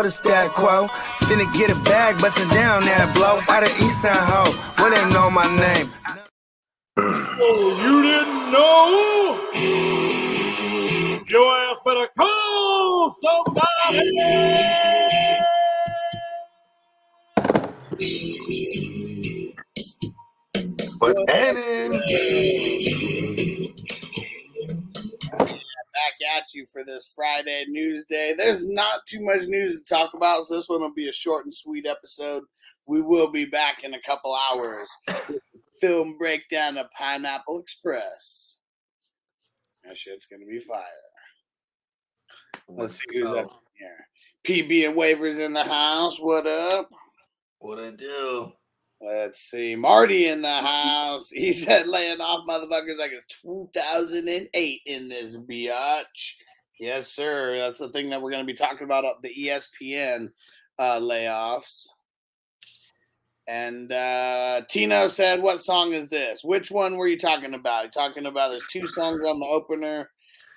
You know the stat quo. Finna get a bag, bustin' down that blow. Out of East Side Ho, where they know my name. Oh, you didn't know? Your ass better call somebody! But Hannon. Back at you for this Friday news day. There's not too much news to talk about, so this one will be a short and sweet episode. We will be back in a couple hours. Film breakdown of Pineapple Express. That shit's gonna be fire. Let's see who's up here. PB and Waivers in the house. What up? What I do? Let's see. Marty in the house. He said laying off motherfuckers like it's 2008 in this biatch. Yes, sir. That's the thing that we're going to be talking about the ESPN uh, layoffs. And uh, Tino said, What song is this? Which one were you talking about? You're talking about there's two songs on the opener,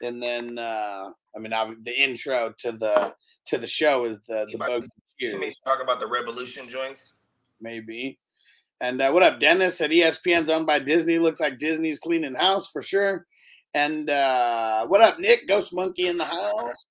and then uh, I mean ob- the intro to the to the show is the the Bogey You mean talk about the Revolution joints? maybe. And uh, what up, Dennis? Said ESPN's owned by Disney. Looks like Disney's cleaning house for sure. And uh, what up, Nick? Ghost Monkey in the house.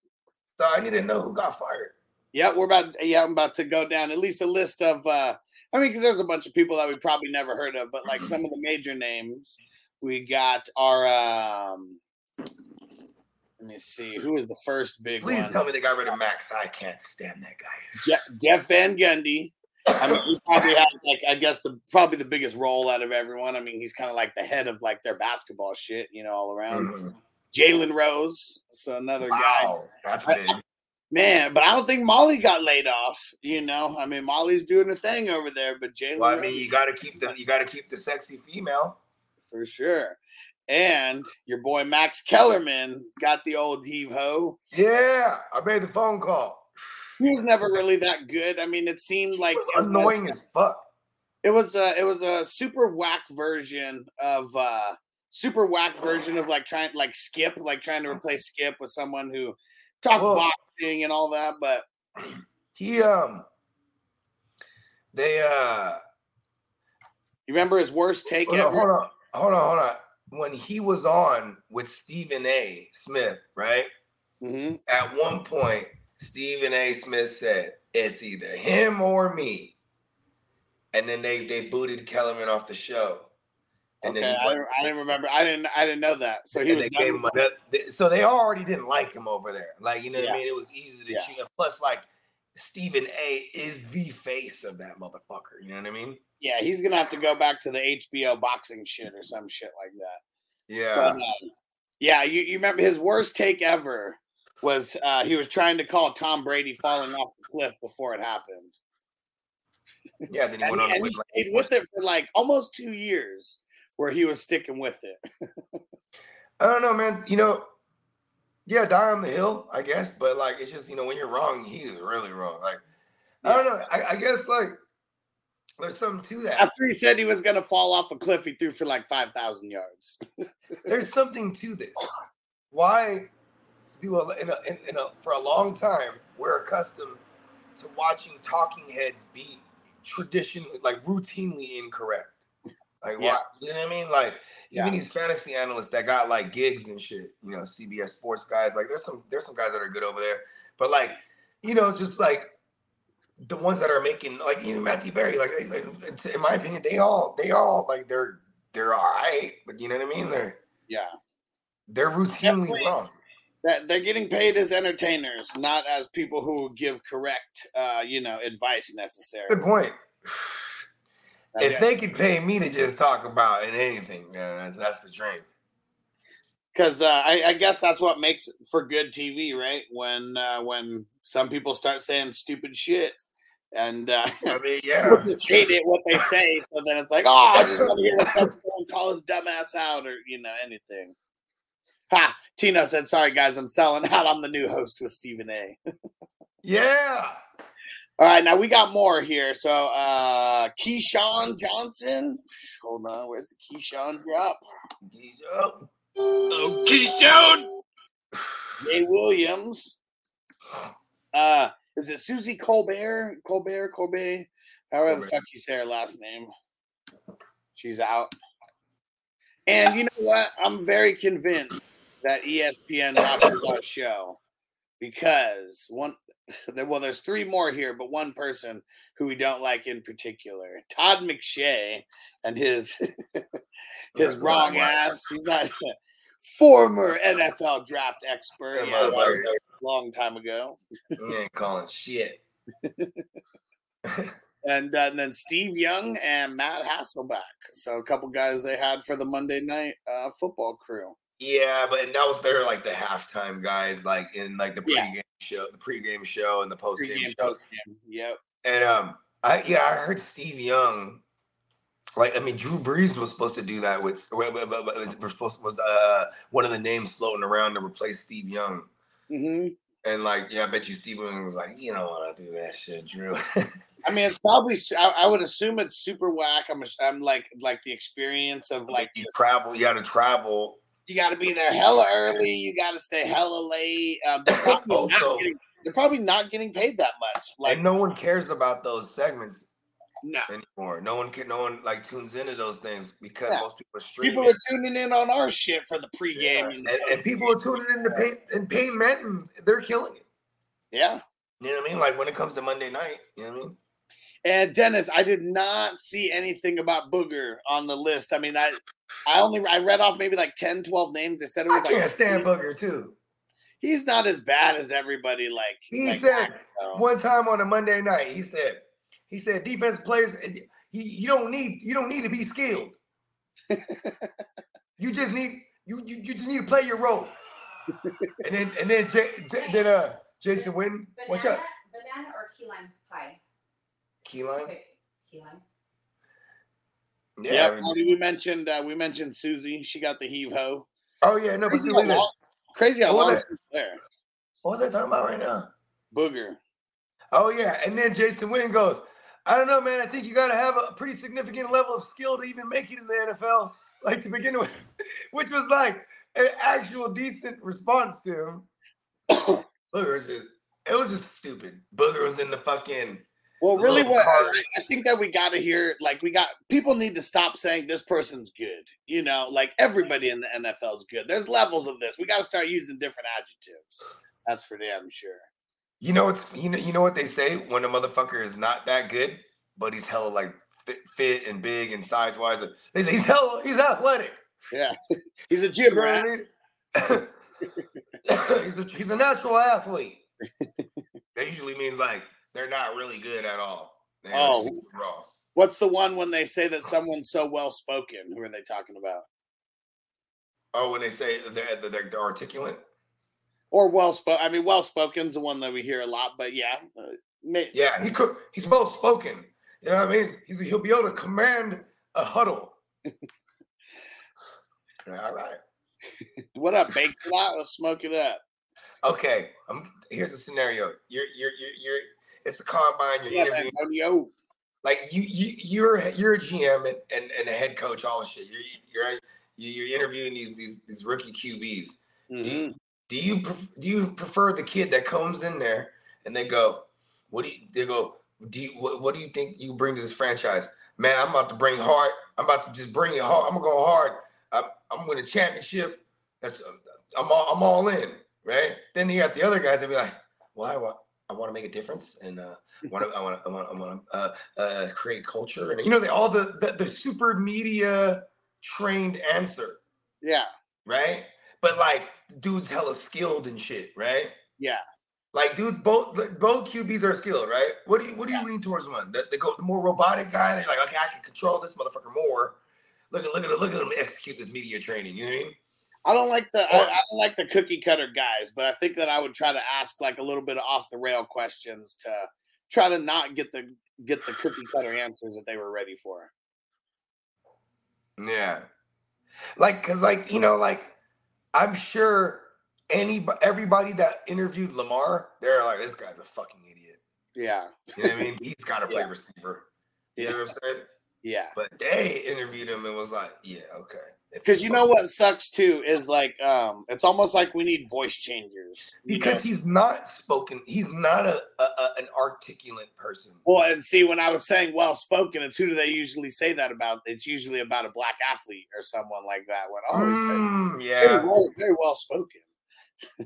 So I need to know who got fired. Yeah, we're about. Yeah, I'm about to go down at least a list of. uh I mean, because there's a bunch of people that we probably never heard of, but like some of the major names, we got our. um Let me see. Who was the first big Please one? tell me they got rid of Max. I can't stand that guy. Je- Jeff Van Gundy. I mean, he probably has like I guess the probably the biggest role out of everyone. I mean, he's kind of like the head of like their basketball shit, you know, all around. Mhm. Jalen Rose, so another guy. Wow, that's I- big. Man, but I don't think Molly got laid off. You know, I mean, Molly's doing her thing over there, but Jalen Well, I Rose- mean, you got to keep the you got to keep the sexy female. for sure. And your boy Max Kellerman got the old heave ho. Yeah, I made the phone call. He was never really that good. I mean, it seemed like it was- Annoying as fuck. It was a it was a super whack version of uh super whack version of like trying like Skip, like trying to replace Skip with someone who talked Well- boxing and all that. But He um, they uh, you remember his worst take hold on, ever? hold on, hold on, hold on. When he was on with Stephen A. Smith, right? Mhm. At one point, Stephen A. Smith said, "It's either him or me," and then they they booted Kellerman off the show. And Okay, then I, didn't- I didn't remember. I didn't. I didn't know that. So he was they gave him another, they- so they already didn't like him over there. Like you know what I mean? It was easy to Yeah. cheat. Plus, like Stephen A. is the face of that motherfucker. You know what I mean? Yeah, he's gonna have to go back to the HBO boxing shit or some shit like that. Yeah. But, um, yeah, you, you remember his worst take ever was uh, he was trying to call Tom Brady falling off the cliff before it happened. Yeah. Then he And, went on he, to and he stayed with it for like almost two years, where he was sticking with it. I don't know, man. You know, yeah, die on the hill, I guess. But like, it's just you know, when you're wrong, he's really wrong. Like, I don't know. I, I guess like there's something to that. After he said he was gonna fall off a cliff, he threw for like five thousand yards. there's something to this. Why do a, in a, in, in a for a long time we're accustomed to watching talking heads be traditionally like routinely incorrect. Like, Yeah. why? You know what I mean? Like, Yeah. even these fantasy analysts that got like gigs and shit. You know, CBS Sports guys. Like, there's some there's some guys that are good over there, but like, you know, just like the ones that are making like even Matthew Berry. Like, like in my opinion, they all they all like they're they're all right, but you know what I mean? They're Yeah. they're routinely Definitely. wrong. That they're getting paid as entertainers, not as people who give correct, uh, you know, advice necessary. Good point. If they could pay me to just talk about it, anything, man, that's that's the dream. because uh, I, I guess that's what makes for good TV, right? When uh, when some people start saying stupid shit, and uh, I mean, people yeah. just hate it what they say, so then it's like, oh, I just want to hear someone call his dumbass out, or you know, anything. Ha! Tino said, "Sorry guys, I'm selling out. I'm the new host with Stephen A." Yeah. All right, now we got more here. So, uh Keyshawn Johnson. Hold on, where's the Keyshawn drop? Oh, Oh, Keystone! Jay Williams. Uh, is it Suzy Colbert? Colbert, Colbert, however the fuck you say her last name. She's out. And you know what? I'm very convinced that ESPN watches our show because one, well, there's three more here, but one person who we don't like in particular, Todd McShay, and his his That's what I wrong ass. He's not former NFL draft expert. Yeah, long time ago. You ain't calling shit. And, uh, and then Steve Young and Matt Hasselbeck. So a couple guys they had for the Monday night uh, football crew. Yeah, but and that was their like the halftime guys, like in like the Yeah. pregame show, the pregame show and the postgame show. Yep. And um, I yeah, I heard Steve Young. Like I mean, Drew Brees was supposed to do that with wa- wa- wa- wa- was supposed was uh one of the names floating around to replace Steve Young. Mm-hmm. And like, yeah, I bet you Steve Young was like, you don't want to do that shit, Drew. I mean, it's probably. I would assume it's super whack. I'm. I'm like like the experience of like you travel, you got to travel. You got to be there hella early. You got to stay hella late. Um, they're, probably not Also- getting, they're probably not getting paid that much. Like and no one cares about those segments no. anymore. No one can. No one like tunes into those things because Yeah. most people are streaming. People are tuning in on our shit for the Yeah, pregame. And, and people are tuning into Payne and Payne Manton. They're killing it. yeah. You know what I mean? Like when it comes to Monday night, you know what I mean? And Dennis, I did not see anything about Booger on the list. I mean, I I only I read off maybe like 10, 12 names. They said it I was like can't stand Booger too. he's not as bad as everybody like. He like said so. one time on a Monday night, he said, he said defense players, eh, he, you don't need you don't need to be skilled. you just need you, you you just need to play your role. and then and then J, J, then uh Jason Witten, what's up? Banana or key lime pie? Key line? Okay, key lime. Yeah. Yeah, I mean- we mentioned uh, we mentioned Susie. She got the heave ho. oh yeah, no, Crazy see, how look at long, crazy how long she's there. what was I talking about right now? Booger. Oh yeah, and then Jason Witten goes, I don't know, man. I think you got to have a pretty significant level of skill to even make it in the NFL, like to begin with, which was like an actual decent response to him. Booger was just, it was just stupid. Booger was in the fucking. Well, really, what. I- think that we got to hear, like, we got people need to stop saying this person's good. You know, like everybody in the NFL is good. There's levels of this. We got to start using different adjectives. That's for damn sure. You know what? You know, you know what they say when a motherfucker is not that good, but he's hella like fit, fit and big and size wise. They say he's hella, he's athletic. Yeah, he's a gym rat. he's, a, he's a natural athlete. that usually means like they're not really good at all. They're Oh. raw. What's the one when they say that someone's so well spoken? Who are they talking about? Oh, when they say they're, they're, articulate. Or well spoken? I mean, well spoken's the one that we hear a lot. But yeah, uh, may- Yeah, he could. He's well spoken. You know what I mean? He's, he'll be able to command a huddle. all right. What up, bake it out? Let's smoke it up. Okay. Um, here's the scenario. You're you're you're, you're it's a combine. You're Yeah, interviewing. Antonio. like you you you're you're a GM and, and, and a head coach, all the shit. You're you're you're interviewing these these these rookie QBs. Mhm. Do you pref- do you prefer the kid that comes in there and they go, what do you they go? Do you what, what do you think you bring to this franchise? man, I'm about to bring hard. I'm about to just bring it hard. I'm gonna go hard. I'm, I'm winning a championship. That's I'm all, I'm all in, right? Then you got the other guys that be like, why? well, I want to make a difference and uh, want to I want to I want I want to uh, uh, create culture and you know they all the, the the super media trained answer, Yeah. right? But like dude's hella skilled and shit, right? Yeah. Like dudes, both both QBs are skilled, right? What do you what do you lean towards one? The, the go the more robotic guy. They're like, okay, I can control this motherfucker more. Look at look at look at them execute this media training. You know what I mean? I don't like the I, I don't like the cookie cutter guys, but I think that I would try to ask like a little bit of off the rail questions to try to not get the get the cookie cutter answers that they were ready for. Yeah. Like, cause like you know, like I'm sure any everybody that interviewed Lamar, they're like, this guy's a fucking idiot. Yeah. You know what I mean? He's got to play Yeah. receiver. You Yeah. know what I'm saying? Yeah. But they interviewed him and was like, yeah, okay. Because you know what sucks too is like um it's almost like we need voice changers. because know? he's not spoken. He's not a, a, a an articulate person. well and see when I was saying well spoken, it's who do they usually say that about? It's usually about a black athlete or someone like that. When oh very- Mm, very, yeah, well, very well spoken.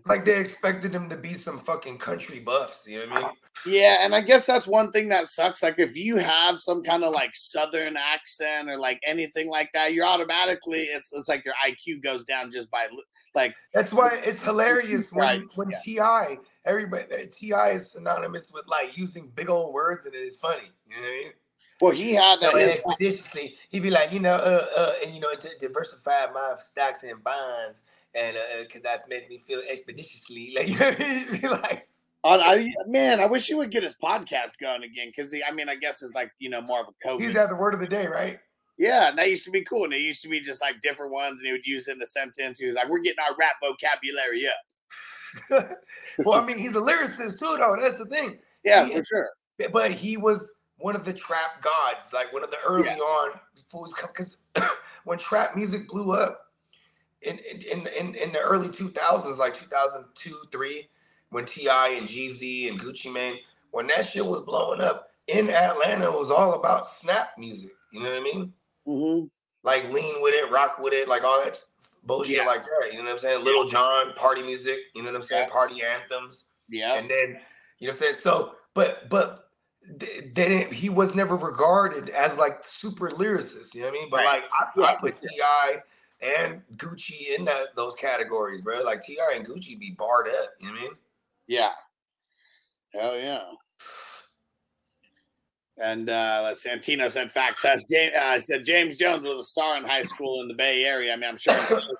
Like they expected him to be some fucking country buffs. You know what I mean? Yeah, and I guess that's one thing that sucks. Like if you have some kind of like southern accent or like anything like that, you're automatically it's it's like your IQ goes down just by like That's why it's hilarious Right, when when yeah. T.I. everybody uh, T.I. is synonymous with like using big old words and it is funny. You know what I mean? well he had that expeditiously, he'd be like, you know, uh, uh, and you know, to diversify my stocks and bonds, and uh, because that made me feel expeditiously, like, you know, like, on- I, man, I wish he would get his podcast going again because I mean I guess it's like you know more of a COVID. he's at the word of the day, right? yeah, and that used to be cool. And it used to be just like different ones, and he would use it in the sentence. He was like, "We're getting our rap vocabulary up." well, I mean, he's a lyricist too, though. That's the thing. Yeah, He- for sure. but he was one of the trap gods, like one of the early Yeah. on fools. Because when trap music blew up in in in in the early two thousands, like two thousand two three, when T.I. and Jeezy and Gucci Mane, when that shit was blowing up in Atlanta, it was all about snap music. You know what I mean? Mm-hmm. Like lean with it, rock with it, like all that bullshit Yeah. like that. You know what I'm saying? Lil Jon party music. You know what I'm saying? Yeah. Party anthems Yeah, and then you know what I'm saying. So, but but th- they didn't. He was never regarded as like super lyricist. You know what I mean? But Right. like I, I put T.I. and Gucci in that those categories, bro. Like T.I. and Gucci be barred up. You know what I mean? Yeah. Hell yeah. And uh, let's see, Antino said facts. Says James, uh, said James Jones was a star in high school in the Bay Area. I mean, I'm sure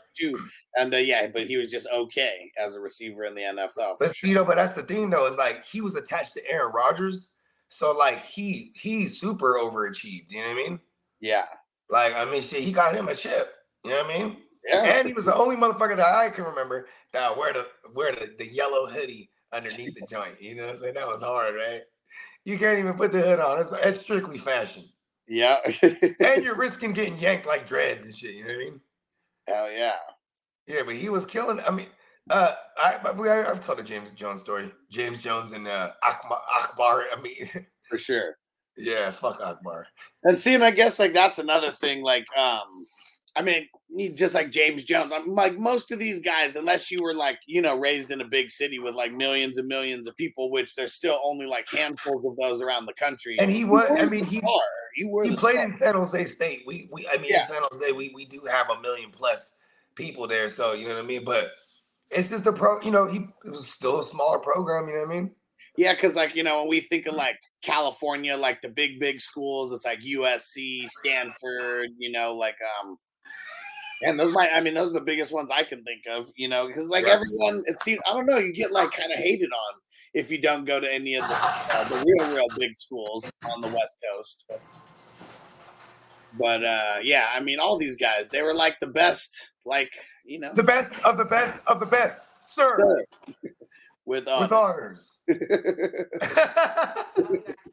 too. And uh, yeah, but he was just okay as a receiver in the NFL. But sure. you know, but that's the thing though, is like he was attached to Aaron Rodgers, so like he he super overachieved. You know what I mean? Yeah. Like I mean, shit, he got him a chip. You know what I mean? Yeah. And he was the only motherfucker that I can remember that wear the wear the, the yellow hoodie underneath the joint. You know what I'm saying? That was hard, right? You can't even put the hood on. It's, it's strictly fashion. Yeah. And you're risking getting yanked like dreads and shit. You know what I mean? Hell yeah. Yeah, but he was killing. I mean, uh, I, I we- I've told the James Jones story. James Jones and uh, Akbar. Akbar. I mean, For sure. yeah, fuck Akbar. And see, and I guess like that's another thing. Like, um, I mean, just like James Jones, I'm like most of these guys, unless you were like you know raised in a big city with like millions and millions of people, which there's still only like handfuls of those around the country. And he was. I mean, he star. You were he played star. in San Jose State. We we I mean Yeah. in San Jose we we do have a million plus people there, so you know what I mean. But it's just a pro. You know, he it was still a smaller program. You know what I mean? Yeah, because like you know, when we think of like California, like the big big schools, it's like USC, Stanford, you know, like um, and those might I mean those are the biggest ones I can think of, you know, because like Right. everyone, it seems I don't know, you get like kind of hated on if you don't go to any of the uh, the real real big schools on the West Coast. But uh yeah, I mean, all these guys, they were like the best, like you know, The best of the best of the best, sir, with uh, with honors.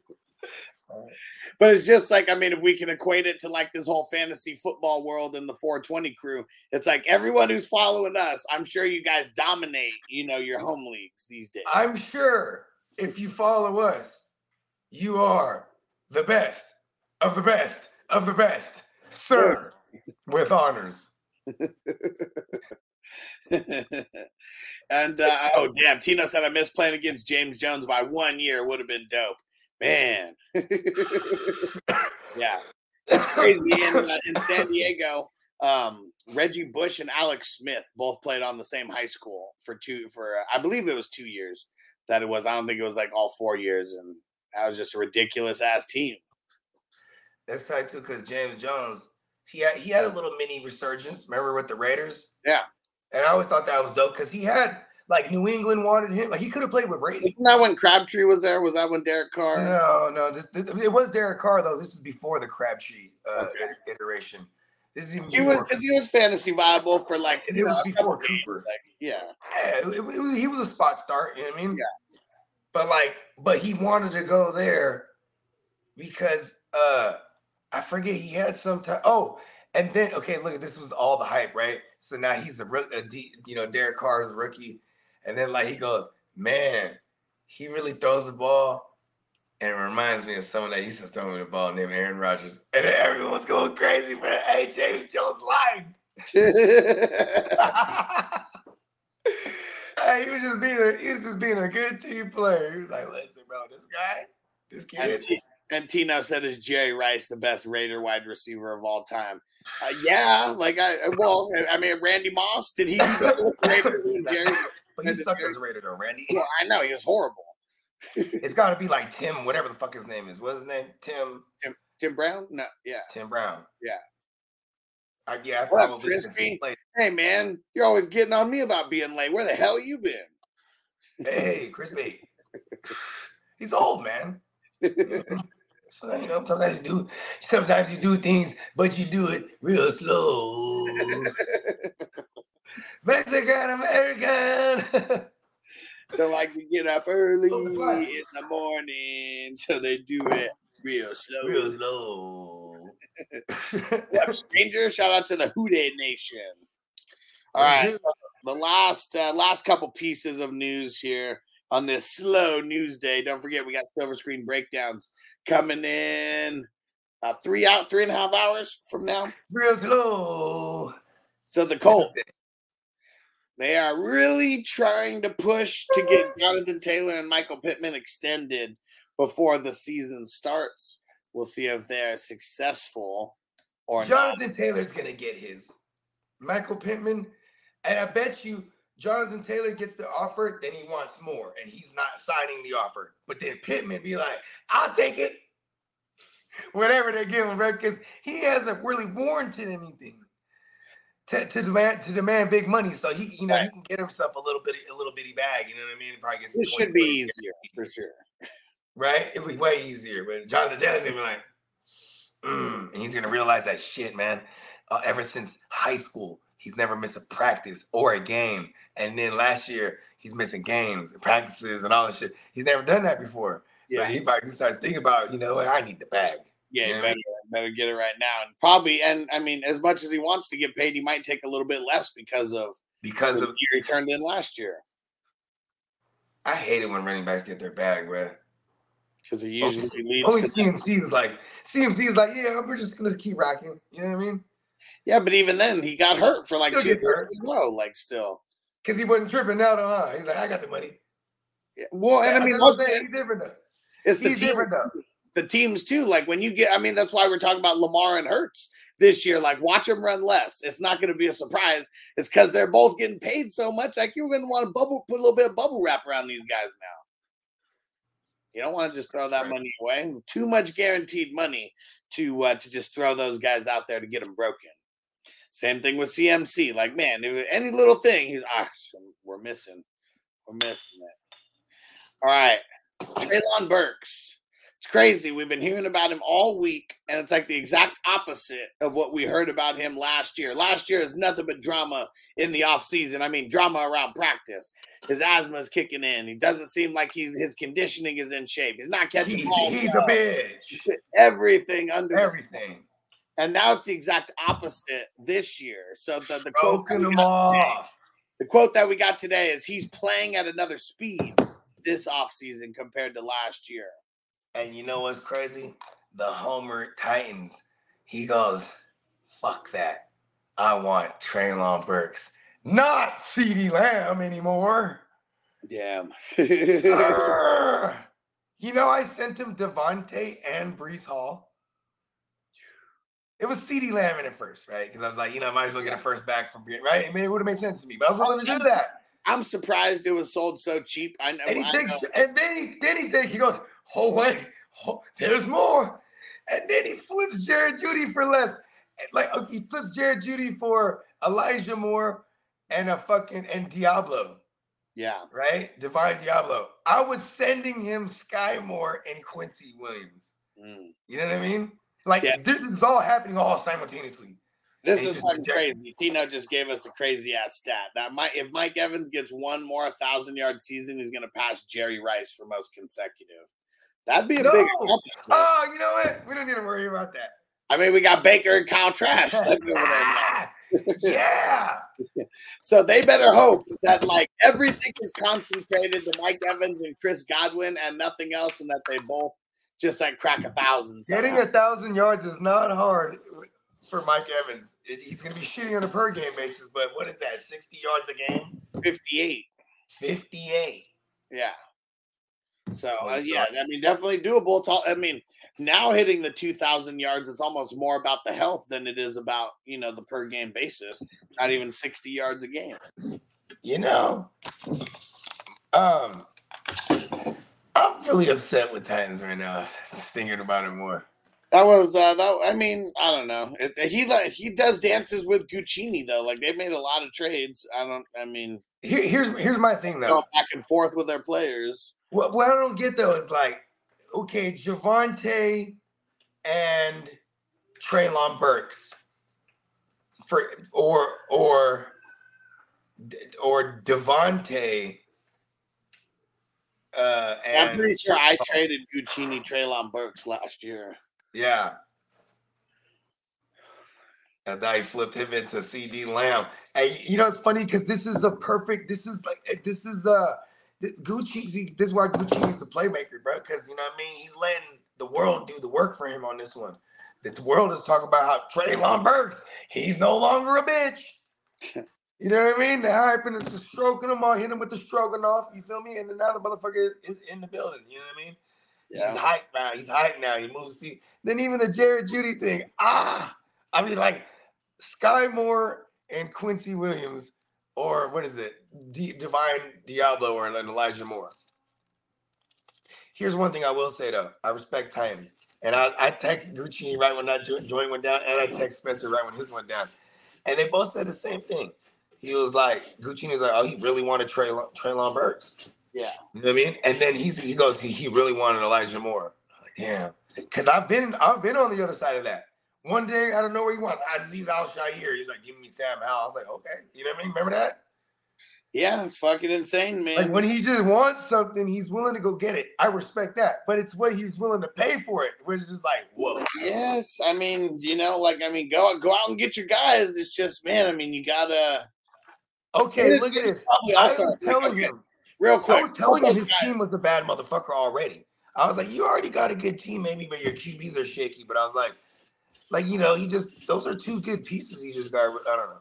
But it's just like, I mean, if we can equate it to like this whole fantasy football world and the 420 crew, it's like everyone who's following us, I'm sure you guys dominate, you know, your home leagues these days. I'm sure if you follow us, you are the best of the best of the best, sir, with honors. and uh, oh damn, Tino said I missed playing against James Jones by one year. Would have been dope, man. yeah, it's crazy. In, uh, in San Diego, um, Reggie Bush and Alex Smith both played on the same high school for two for uh, I believe it was two years that it was. I don't think it was like all four years, and that was just a ridiculous ass team. That's tight too, because James Jones, he had he had a little mini resurgence. Remember with the Raiders? Yeah. And I always thought that was dope because he had like New England wanted him. Like he could have played with Brady. Isn't that when Crabtree was there? Was that when Derek Carr? No, no. This, this- it was Derek Carr though. This is before the Crabtree uh, Okay. iteration. This is even He was because he was fantasy viable for like It you was know, before Cooper. like, yeah, Yeah, it, it was, he was a spot start. You know what I mean? Yeah. But like, but he wanted to go there because uh I forget he had some time. Oh, and then okay, look, this was all the hype, right? So now he's a, roo- a D, you know Derek Carr is a rookie, and then like he goes, man, he really throws the ball. And it reminds me of someone that used to throw me the ball named Aaron Rodgers. And everyone was going crazy for hey, James Jones lying. hey, he was just being a he was just being a good team player. He was like, listen, bro, this guy, this and, kid. T- and Tino said, "Is Jerry Rice the best Raider wide receiver of all time?" Uh, yeah, like I well, I mean, Randy Moss did he do better with the than Jerry? But he sucked as a Raider though, Randy. Well, I know he was horrible. It's got to be like Tim, whatever the fuck his name is. What's his name? Tim. Tim Tim Brown? No, yeah. Tim Brown. Yeah. I, yeah, I What up, probably since he Crispy? Hey man, you're always getting on me about being late. Where the hell you been? Hey, Chris B. He's old, man. So you know, sometimes you do, sometimes you do things, but you do it real slow. Mexican American. They like to get up early Oh, in the morning, so they do it real slow. real slow. What up, stranger? Shout out to the Houday Nation. All right, so the last uh, last couple pieces of news here on this slow news day. Don't forget, we got silver screen breakdowns coming in uh, three out, three and a half hours from now. real slow. So the Colts, they are really trying to push to get Jonathan Taylor and Michael Pittman extended before the season starts. We'll see if they're successful or not. Jonathan Taylor's gonna get his. Michael Pittman, and I bet you Jonathan Taylor gets the offer, then he wants more, and he's not signing the offer. But then Pittman be like, "I'll take it." Whatever they give him, right? Because he hasn't really warranted anything to, to demand to demand big money. So he, you know, he can get himself a little bitty, a little bitty bag. You know what I mean? Probably gets This should be 30, easier for sure. right? It'd be way easier. But Jonathan Taylor's gonna be like, mm, and he's gonna realize that shit, man. Uh, ever since high school, he's never missed a practice or a game. And then last year, he's missing games and practices and all this shit. He's never done that before. So Yeah. he probably just starts thinking about, you know, I need the bag. Yeah, you Yeah. Better, get it right now. And probably, and I mean, as much as he wants to get paid, he might take a little bit less because of Because the of year he turned in last year. I hate it when running backs get their bag, bro. Because he oh, usually leads. Only to- CMC was like, CMC is like, yeah, we're just gonna keep rocking. You know what I mean? yeah, but even then, he got hurt for like He'll two years hurt. in row. Like still, Because he wasn't tripping out though. Huh? He's like, I got the money. Yeah, well, and I mean, I'm saying. he's it's, different though. it's the He's team, different though. The teams too. Like when you get, I mean, that's why we're talking about Lamar and Hurts this year. Like, watch them run less. It's not going to be a surprise. It's because they're both getting paid so much. Like you're going to want to bubble, put a little bit of bubble wrap around these guys now. You don't want to just throw that Right. money away. Too much guaranteed money to uh, to just throw those guys out there to get them broken. Same thing with CMC. Like, man, if any little thing, he's ah, we're missing, we're missing it. All right, Treylon Burks. It's crazy. We've been hearing about him all week, and it's like the exact opposite of what we heard about him last year. Last year is nothing but drama in the offseason. I mean, drama around practice. His asthma is kicking in. He doesn't seem like he's his conditioning is in shape. He's not catching He's, balls. he's a bitch. Everything under. Everything. And now it's the exact opposite this year. So the, the quote that we him got today- the quote that we got today is he's playing at another speed this offseason compared to last year. And you know what's crazy? the Homer Titans. He goes, fuck that. I want Treylon Burks, not CeeDee Lamb anymore. Damn. You know, I sent him Devontae and Breece Hall. It was CeeDee Lamb in it first, right? Because I was like, you know, I might as well get a first back from Bre- right. I mean, it would have made sense to me, but I was willing to do that. I'm surprised it was sold so cheap. I know. And he I thinks, know. and then he then he think he goes, oh wait, oh, there's more, and then he flips Jerry Jeudy for less. Like he flips Jerry Jeudy for Elijah Moore and a fucking and Diablo, Yeah. right? Divine Diablo. I was sending him Skyy Moore and Quincy Williams. Mm. You know what I mean? Like Yeah. this is all happening all simultaneously. This is fucking crazy. Tino just gave us a crazy ass stat that Mike, if Mike Evans gets one more thousand yard season, he's gonna pass Jerry Rice for most consecutive. That'd be a No. big. Oh, you know what? We don't need to worry about that. I mean, we got Baker and Kyle Trask over there. Ah, yeah. So they better hope that like everything is concentrated to Mike Evans and Chris Godwin and nothing else, and that they both just like crack a thousand. Getting a thousand yards is not hard for Mike Evans. He's going to be shooting on a per game basis, but what is that? 60 yards a game? 58. 58. Yeah. So Oh, uh, yeah, I mean, definitely doable. It's all. I mean, now hitting the two thousand yards, it's almost more about the health than it is about you know the per game basis. Not even sixty yards a game. You know, um, I'm really upset with Titans right now. Just thinking about it more. That was uh that. I mean, I don't know. It, he like he does dances with Guccini though. Like they've made a lot of trades. I don't. I mean, Here, here's here's my thing though. back and forth with their players. What, what I don't get though is like, okay, Javante and Treylon Burks for or or or Devontae. Uh, and I'm pretty sure I traded Guccini Treylon Burks last year. yeah, and I flipped him into CeeDee Lamb. And you know it's funny because this is the perfect. This is like eh, this is uh this Gucci. This is why Gucci is the playmaker, bro. Because you know what I mean. He's letting the world do the work for him on this one. The world is talking about how Treylon Burks. He's no longer a bitch. You know what I mean? They're hyping and just stroking him on, hitting him with the stroking off. You feel me? And then now the motherfucker is, is in the building. You know what I mean? He's hyped now. He's hyped now. He moves. See, then even the Jerry Jeudy thing. Ah, I mean, like Skyy Moore and Quincy Williams, or what is it? D- Divine Diablo or Elijah Moore. Here's one thing I will say though. I respect Titans, and I, I text Gucci right when that jo- joint went down, and I text Spencer right when his went down, and they both said the same thing. He was like, Gucci was like, oh, he really wanted Trey Treylon Burks. Yeah. You know what I mean? And then he's he goes, he, he really wanted Elijah Moore. Like, damn. Cause I've been I've been on the other side of that. One day I don't know where he wants Azeez Al-Shaair. He's like, give me Sam Howell. I was like, okay. You know what I mean? Remember that? Yeah, it's fucking insane, man. Like when he just wants something, he's willing to go get it. I respect that. But it's what he's willing to pay for it, which is just like, whoa. Yes, I mean, you know, like I mean, go go out and get your guys. It's just, man, I mean, you gotta Okay, look at this. I was telling him. real quick. I was telling him his team was a bad motherfucker already. I was like, you already got a good team, maybe, but your QBs are shaky. But I was like, like you know, he just those are two good pieces. He just got. I don't know.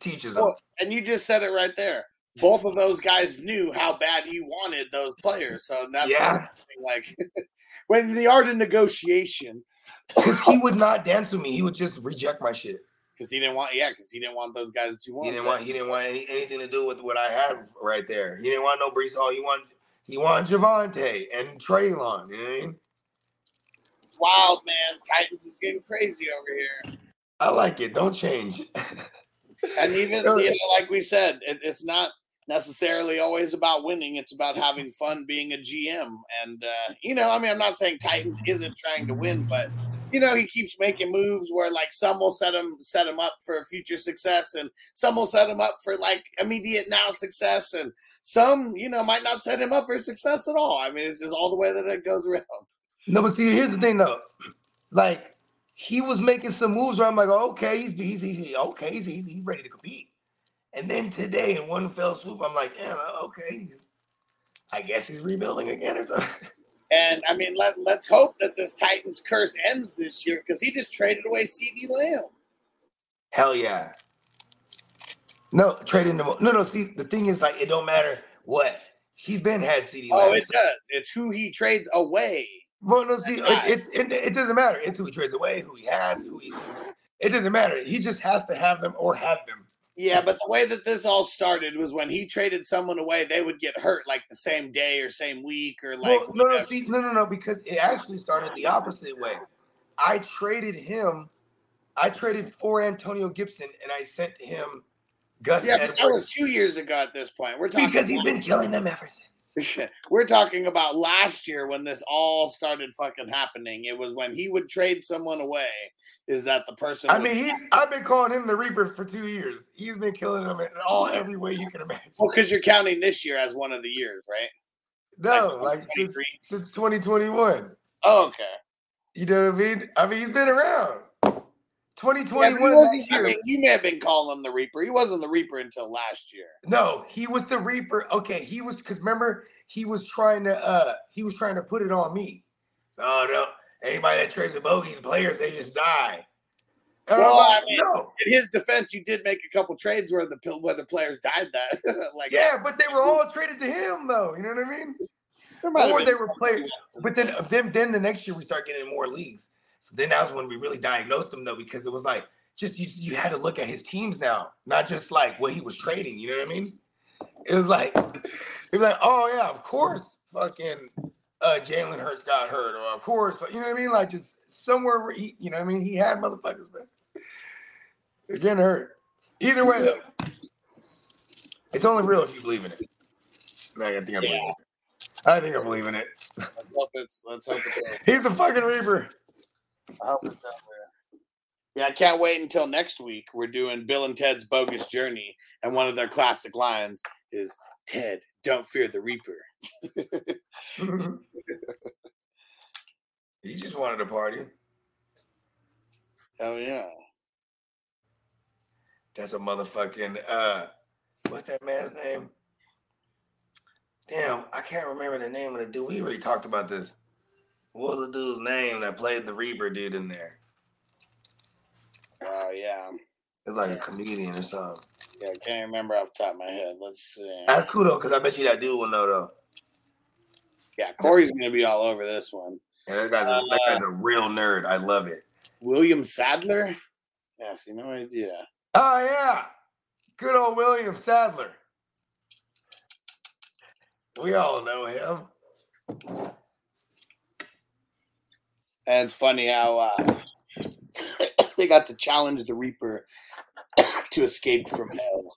Teaches them. Well, and you just said it right there. Both of those guys knew how bad he wanted those players. So that's Yeah. like when the art of negotiation, Because he would not dance with me. He would just reject my shit. because he didn't want, yeah, because he didn't want those guys that you He didn't want. He didn't want any, anything to do with what I had right there. He didn't want no Breece Hall. He wanted. He wanted Javante and Treylon. You know what I mean? It's wild, man. Titans is getting crazy over here. I like it. Don't change. And even you know, like we said, it, it's not necessarily always about winning. It's about having fun being a GM. And uh, you know, I mean, I'm not saying Titans isn't trying to win, but you know, he keeps making moves where like some will set him set him up for future success, and some will set him up for like immediate now success, and some you know might not set him up for success at all. I mean, it's just all the way that it goes around. No, but see, here's the thing though. Like he was making some moves where I'm like, oh, okay, he's he's, he's okay, he's, he's he's ready to compete. And then today, in one fell swoop, I'm like, yeah, uh, okay, I guess he's rebuilding again or something. And I mean, let, let's hope that this Titans curse ends this year because he just traded away CeeDee Lamb. Hell yeah. No, trading them. No, no. See, the thing is, like, it don't matter what he's been had CeeDee. Oh, Lamb. it does. It's who he trades away. Well, no, see, Right. it, it, it, it doesn't matter. It's who he trades away, who he has, who he. It doesn't matter. He just has to have them or have them. Yeah, but the way that this all started was when he traded someone away, they would get hurt like the same day or same week or like. well, no, no, see, no, no, no, because it actually started the opposite way. I traded him. I traded for Antonio Gibson, and I sent him Gus yeah, but Edwards that was two years ago at this point. We're talking because he's been killing them ever since. We're talking about last year when this all started fucking happening. It was when he would trade someone away. Is that the person? I mean, he's. I've been calling him the Reaper for two years. He's been killing them in all every way you can imagine. well, because you're counting this year as one of the years, right? No, like like since, since 2021. Oh, okay. You know what I mean? I mean, he's been around. Yeah, but 2021 he I mean, you may have been calling him the Reaper. He wasn't the Reaper until last year. no, he was the Reaper. Okay, he was because remember he was trying to uh he was trying to put it on me. So oh, no, anybody that trades with bogey players, they just die. And Well, like, I mean, no. In his defense, you did make a couple trades where the where the players died. That like Yeah, but they were all traded to him though. You know what I mean? there might have Or they were players. But then, then, then the next year we start getting more leagues. So then that was when we really diagnosed him though, because it was like just you, you had to look at his teams now, not just like what he was trading. You know what I mean? It was like it was like, oh yeah, of course, fucking uh, Jalen Hurts got hurt, or of course, you know what I mean? Like just somewhere where he, you know what I mean? He had motherfuckers, man. They're getting hurt. Either way, though, it's only real if you believe in it. I think I believe in it. I think I believe in it. Let's hope it's. Let's hope it's. He's a fucking reaper. I hope it's over. Yeah, I can't wait until next week. We're doing Bill and Ted's Bogus Journey, and one of their classic lines is "Ted, don't fear the Reaper." he just wanted a party. Oh yeah. That's a motherfucking uh what's that man's name? Damn, I can't remember the name of the dude. We already talked about this. What was the dude's name that played the Reaper dude in there? Oh yeah. It's like a comedian or something. Yeah, I can't remember off the top of my head. Let's see. That's cool though, because I bet you that dude will know though. Yeah, Corey's gonna be all over this one. And that guy's a, that uh, guy's a real nerd. I love it. William Sadler? Yeah, see, no idea. Oh yeah. Good old William Sadler. We all know him. And it's funny how uh, they got to challenge the Reaper to escape from hell.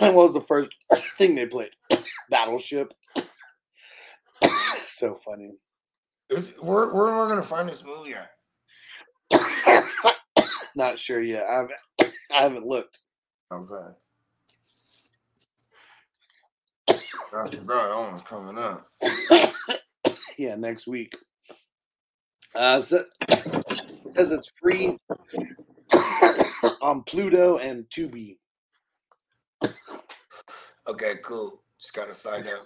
and what was the first thing they played? Battleship. so funny. Where, where am I gonna find this movie at? Not sure yet. I haven't, I haven't looked. Okay. I forgot that one was coming up. yeah, next week. Uh, so, it says it's free on Pluto and Tubi. Okay, cool. Just gotta sign up.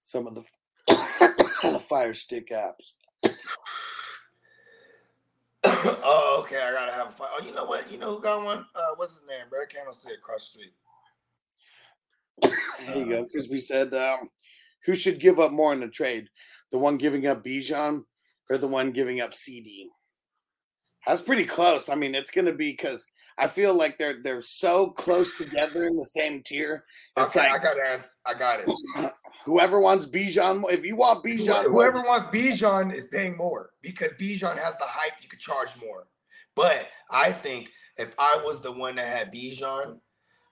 Some of the the Fire Stick apps. oh, okay. I gotta have a fight. Oh, you know what? You know who got one? Uh, what's his name? Brad Candlestick across the street. There you go. Because we said um, who should give up more in the trade? The one giving up Bijan or the one giving up CeeDee? That's pretty close. I mean, it's going to be because I feel like they're they're so close together in the same tier. It's Okay, I got it. I got it. whoever wants Bijan, if you want Bijan, Whoever wants Bijan is paying more because Bijan has the hype. You could charge more. But I think if I was the one that had Bijan,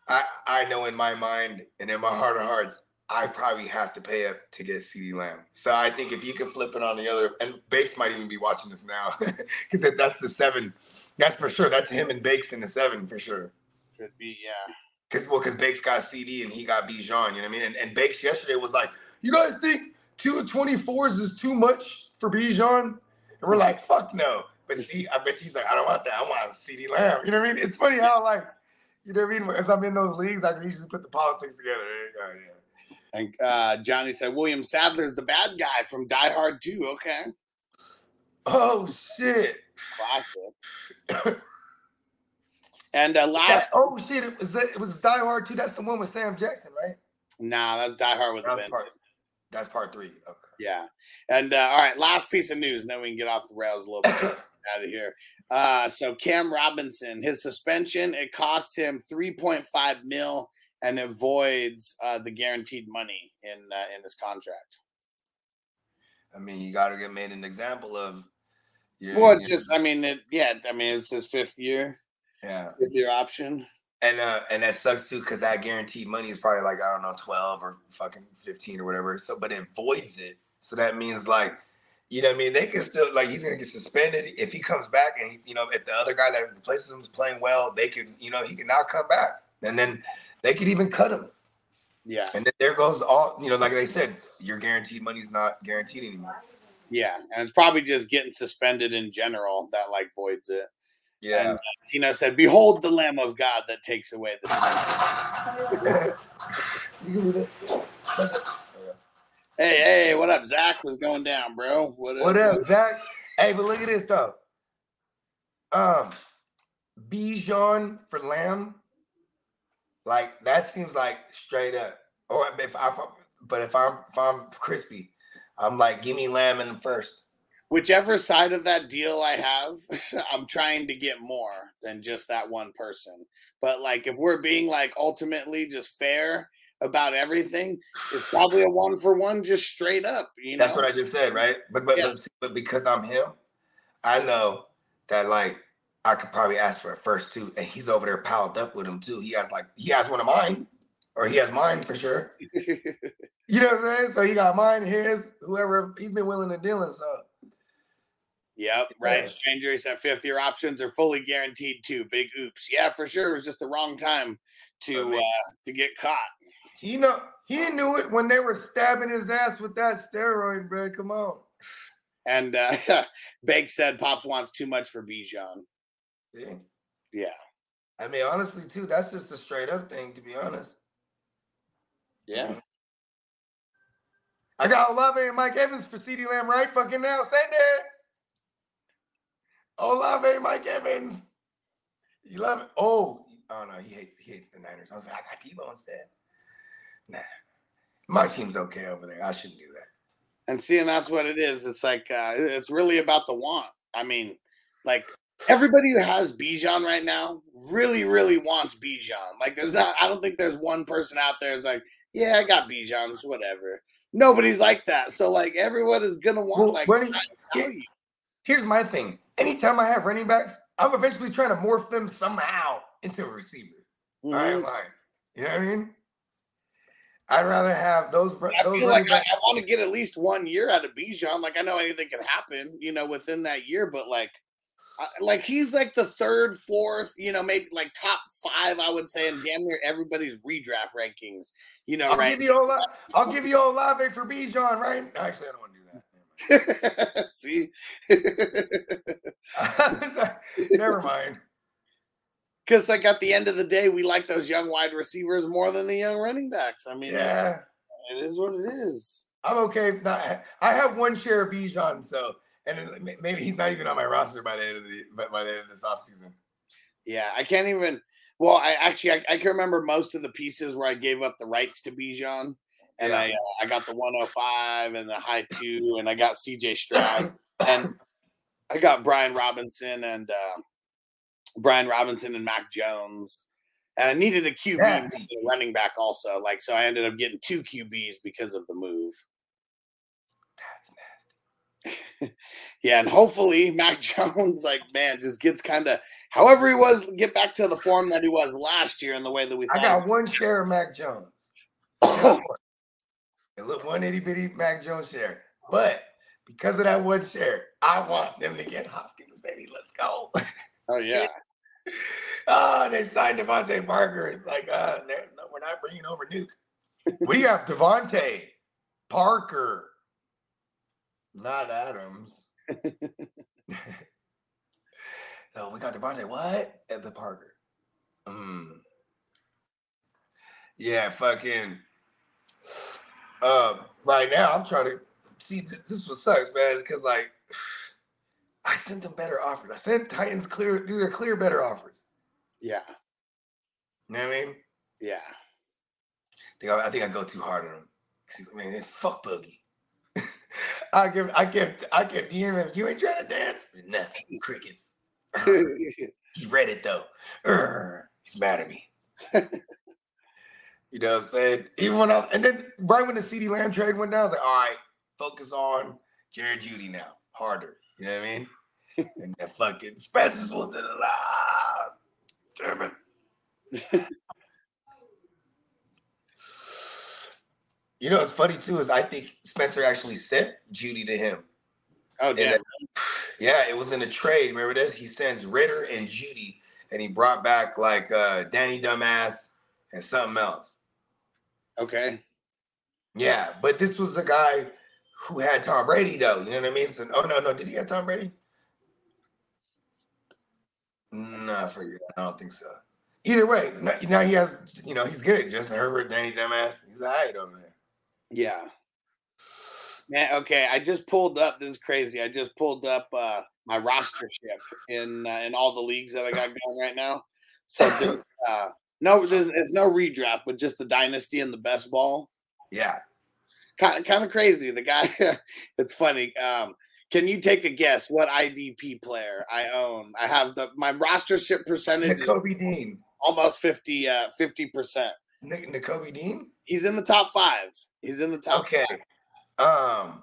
I I know in my mind and in my heart of hearts, I probably have to pay up to get CeeDee Lamb. So I think if you can flip it on the other, and Bakes might even be watching this now because that, that's the seven. That's for sure. That's him and Bakes in the seven for sure. could be yeah. Because well, because Bakes got CD and he got Bijan, you know what I mean? And, and Bakes yesterday was like, "You guys think two twenty fours is too much for Bijan?" And we're like, "Fuck no!" But see, I bet she's like, "I don't want that. I want CD Lamb." You know what I mean? It's funny how like, You know what I mean? As I'm in those leagues, I can easily put the politics together. Yeah. And uh, Johnny said William Sadler's the bad guy from Die Hard 2. Okay. Oh shit! Classic. and uh, last, That- oh shit! It was it was Die Hard 2. That's the one with Sam Jackson, right? nah, that's Die Hard with That's part. That's part three. Okay. Yeah. And uh, all right, last piece of news, then we can get off the rails a little bit out of here. Uh, so Cam Robinson, his suspension, it cost him 3.5 mil and it voids uh, the guaranteed money in uh, in his contract. I mean, you got to get made an example of. your- Well, it's your- just, I mean, it, yeah, I mean, it's his fifth year, yeah, fifth year option. and uh, and that sucks too because that guaranteed money is probably like I don't know twelve or fucking fifteen or whatever. So, but it voids it. So that means like, you know, what I mean, they can still like he's gonna get suspended if he comes back, and he, you know, if the other guy that replaces him is playing well, they can, you know, he can now come back, and then they could even cut him. Yeah. And then there goes all, you know, like they said, your guaranteed money's not guaranteed anymore. Yeah. And it's probably just getting suspended in general that like voids it. Yeah. And uh, Tina said, Behold the Lamb of God that takes away the sin. you can do that. Hey, hey, what up? Zach was going down, bro. What up? What up, Zach? Hey, but look at this though. Um, Bijan for Lamb, like that seems like straight up. Or if I, but if I'm if I'm crispy, I'm like, give me Lamb in first. Whichever side of that deal I have, I'm trying to get more than just that one person. But like, if we're being like ultimately just fair about everything, it's probably a one for one, just straight up. You know, That's what I just said, right? But but, Yeah. but because I'm him, I know that like I could probably ask for a first two, and he's over there piled up with him too. He has like he has one of mine, or he has mine for sure. You know what I'm saying? So he got mine, his, whoever he's been willing to deal in. So Yep, right. Yeah. Stranger he said fifth year options are fully guaranteed too. Big oops. Yeah, for sure. It was just the wrong time to mean- uh to get caught. He know he knew it when they were stabbing his ass with that steroid, bro. Come on. And uh Bake said Pops wants too much for Bijan. See? Yeah. I mean, honestly, too, that's just a straight up thing, to be honest. Yeah. I got Olave and Mike Evans for CeeDee Lamb right fucking now. Send it. Olave and Mike Evans. You love it? Oh, oh no, he hates he hates the Niners. I was like, I got Deebo instead. Nah. My team's okay over there. I shouldn't do that. And seeing that's what it is. It's like uh it's really about the want. I mean, like everybody who has Bijan right now really, really wants Bijan. Like there's not I don't think there's one person out there who's like, yeah, I got Bijan's, whatever. Nobody's like that. So like everyone is gonna want Well, like running- I. Here's my thing. Anytime I have running backs, I'm eventually trying to morph them somehow into a receiver. I Mhm. ain't lying. You know what I mean? I'd rather have those. I those feel like I. I want to get at least one year out of Bijan. Like I know anything can happen, you know, within that year, but like, I, like he's like the third, fourth, you know, maybe like top five, I would say, in damn near everybody's redraft rankings. You know, I'll right? give you Ola- I'll give you all Olave for Bijan, right? Actually, I don't want to do that. See, Never mind. Because like at the end of the day, we like those young wide receivers more than the young running backs. I mean, Yeah, it is what it is. I'm okay. If not, I have one share of Bijan, so and maybe he's not even on my roster by the end of the by, by the end of this offseason. Yeah, I can't even. Well, I actually I, I can remember most of the pieces where I gave up the rights to Bijan, and Yeah. I uh, I got the 105 and the high two, and I got CJ Stroud, and I got Brian Robinson and uh, Brian Robinson and Mac Jones, and I needed a QB a running back also. Like so, I ended up getting two QBs because of the move. That's nasty. Yeah, and hopefully Mac Jones, like man, just gets kind of however he was, get back to the form that he was last year in the way that we. I got one share of Mac Jones. little one itty bitty Mac Jones share, but because of that one share, I want them to get Hopkins, baby. Let's go. Oh yeah. oh, they signed DeVante Parker. It's like, uh, no, we're not bringing over Nuke. we have DeVante Parker, not Adams. so we got DeVante what? Evan Parker. Mm. Yeah, fucking. Uh, right now I'm trying to see. th- This what sucks, man. Because like I sent them better offers. I sent Titans clear, do their clear better offers. Yeah, You know what I mean? yeah. I think I, I think I go too hard on him. 'Cause, Man, it's fuck boogie. I give, I give I give him. You ain't trying to dance? Nothing. Crickets. He read it though. Urgh, he's mad at me. you know what I'm saying? Even when I and then right when the CeeDee Lamb trade went down, I was like, all right, focus on Jared Jeudy now. Harder. You know what I mean? And that fucking Spencer's one to the loud. Damn it. you know what's funny too is I think Spencer actually sent Jeudy to him. oh, And damn. then- yeah, it was in a trade. Remember this? He sends Ritter and Jeudy, and he brought back like uh Danny Dumbass and something else. Okay. Yeah, but this was the guy who had Tom Brady, though. You know what I mean? So, oh no, no, did he have Tom Brady? No, I forget. I don't think so. Either way, now, now he has, you know, he's good. Justin Herbert, Danny Dumbass, he's all right over there. Yeah. Man, okay. I just pulled up. This is crazy. I just pulled up uh, my rostership in uh, in all the leagues that I got going right now. So there's, uh, no, there's it's no redraft, but just the dynasty and the best ball. Yeah, Kind of, kind of crazy. The guy. it's funny. Um, can you take a guess what IDP player I own? I have the my rostership percentage is Nakobe Dean. almost 50 uh 50%. Nick Nakobe Dean. He's in the top 5. He's in the top Okay. five. Um.